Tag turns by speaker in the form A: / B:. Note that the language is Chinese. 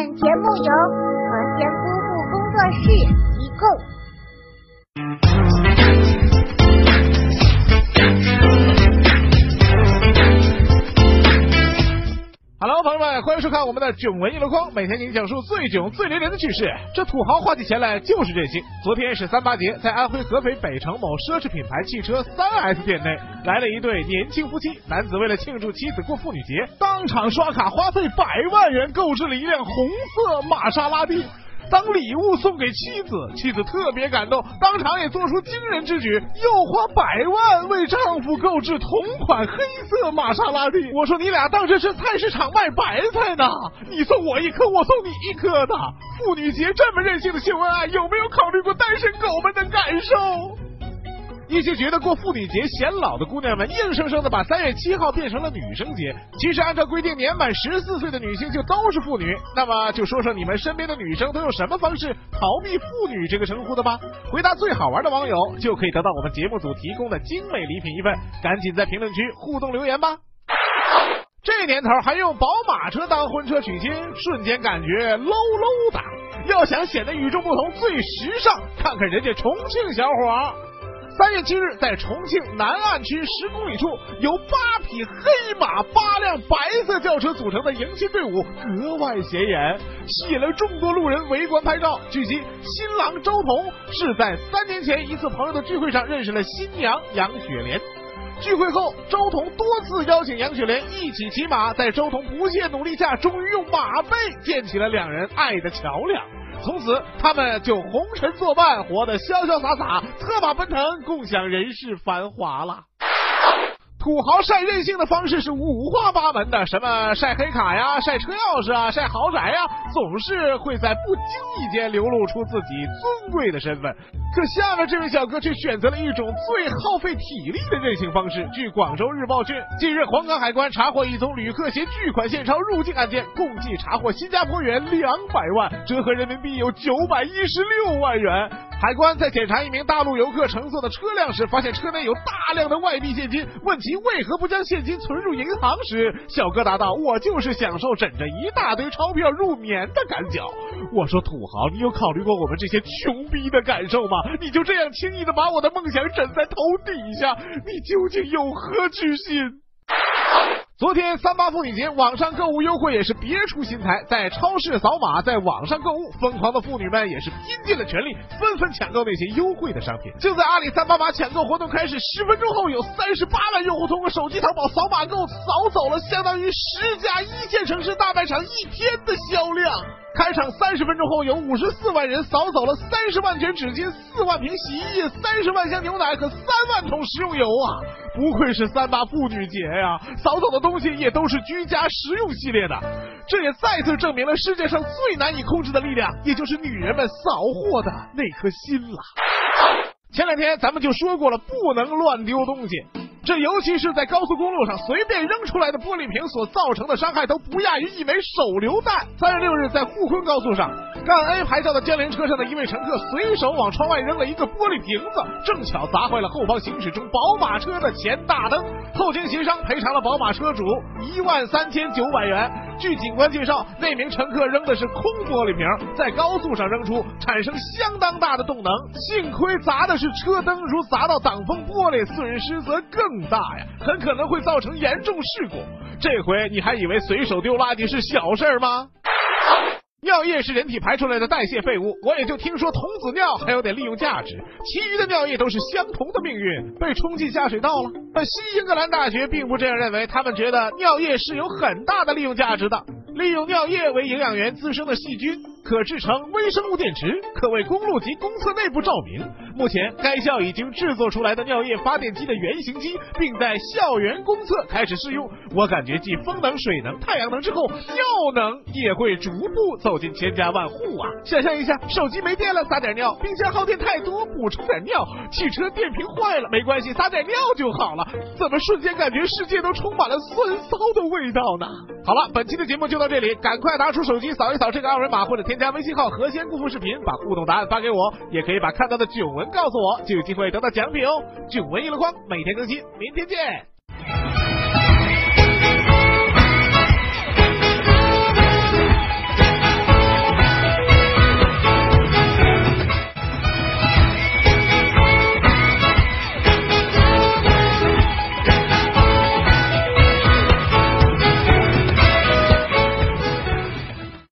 A: 本节目由和仙姑姑工作室提供。
B: 欢迎收看我们的囧文一箩筐，每天给你讲述最囧、最雷人的趣事。这土豪花起钱来就是任性。昨天是三八节，在安徽合肥北城某奢侈品牌汽车三 S 店内，来了一对年轻夫妻。男子为了庆祝妻子过妇女节，当场刷卡花费百万元购置了一辆红色玛莎拉蒂。当礼物送给妻子，妻子特别感动，当场也做出惊人之举，又花百万为丈夫购置同款黑色玛莎拉蒂。我说你俩当这是菜市场卖白菜呢？你送我一颗，我送你一颗的。妇女节这么任性的秀恩爱，有没有考虑过单身狗们的感受？一些觉得过妇女节显老的姑娘们，硬生生的把三月七号变成了女生节。其实按照规定，年满十四岁的女性就都是妇女。那么就说说你们身边的女生都用什么方式逃避妇女这个称呼的吧？回答最好玩的网友就可以得到我们节目组提供的精美礼品一份。赶紧在评论区互动留言吧！这年头还用宝马车当婚车娶亲，瞬间感觉 low low 的。要想显得与众不同、最时尚，看看人家重庆小伙。三月七日，在重庆南岸区十公里处，由八匹黑马、八辆白色轿车组成的迎亲队伍格外显眼，吸引了众多路人围观拍照。据悉，新郎周彤是在三年前一次朋友的聚会上认识了新娘杨雪莲。聚会后，周彤多次邀请杨雪莲一起骑马，在周彤不懈努力下，终于用马背建起了两人爱的桥梁。从此，他们就红尘作伴，活得潇潇洒洒，策马奔腾，共享人世繁华了。土豪晒任性的方式是五花八门的，什么晒黑卡呀，晒车钥匙啊，晒豪宅呀，总是会在不经意间流露出自己尊贵的身份。可下面这位小哥却选择了一种最耗费体力的任性方式。据广州日报讯，近日黄冈海关查获一宗旅客携巨款现钞入境案件，共计查获新加坡元两百万，折合人民币有九百一十六万元。海关在检查一名大陆游客乘坐的车辆时，发现车内有大量的外币现金。问其为何不将现金存入银行时，小哥答道：“我就是享受枕着一大堆钞票入眠的感觉。”我说：“土豪，你有考虑过我们这些穷逼的感受吗？你就这样轻易的把我的梦想枕在头底下，你究竟有何居心？”昨天三八妇女节，网上购物优惠也是别出心裁，在超市扫码，在网上购物，疯狂的妇女们也是拼尽了全力，纷纷抢购那些优惠的商品。就在阿里三八八抢购活动开始十分钟后，有三十八万用户通过手机淘宝扫码购，扫走了相当于十家一线城市大卖场一天的销量。开场三十分钟后，有五十四万人扫走了三十万卷纸巾、四万瓶洗衣液、三十万箱牛奶和三万桶食用油啊！不愧是三八妇女节呀，扫走的东西也都是居家实用系列的，这也再次证明了世界上最难以控制的力量，也就是女人们扫货的那颗心了。前两天咱们就说过了，不能乱丢东西。这尤其是在高速公路上，随便扔出来的玻璃瓶所造成的伤害都不亚于一枚手榴弹。三月六日，在沪昆高速上，赣 A 牌照的江铃车上的一位乘客随手往窗外扔了一个玻璃瓶子，正巧砸坏了后方行驶中宝马车的前大灯。后经协商，赔偿了宝马车主一万三千九百元。据警官介绍，那名乘客扔的是空玻璃瓶，在高速上扔出，产生相当大的动能。幸亏砸的是车灯，如砸到挡风玻璃，损失则更。大呀，很可能会造成严重事故。这回你还以为随手丢垃圾是小事吗？尿液是人体排出来的代谢废物，我也就听说童子尿还有点利用价值，其余的尿液都是相同的命运，被冲进下水道了。但西英格兰大学并不这样认为，他们觉得尿液是有很大的利用价值的。利用尿液为营养源滋生的细菌，可制成微生物电池，可为公路及公厕内部照明。目前，该校已经制作出来的尿液发电机的原型机，并在校园公厕开始试用。我感觉继风能、水能、太阳能之后，尿能也会逐步走进千家万户啊！想象一下，手机没电了撒点尿，冰箱耗电太多补充点尿，汽车电瓶坏了没关系撒点尿就好了。怎么瞬间感觉世界都充满了酸骚的味道呢？好了，本期的节目就到这里，赶快拿出手机扫一扫这个二维码，或者添加微信号“何仙姑父视频”，把互动答案发给我，也可以把看到的囧能告诉我，就有机会得到奖品哦。囧文娱乐光，每天更新，明天见。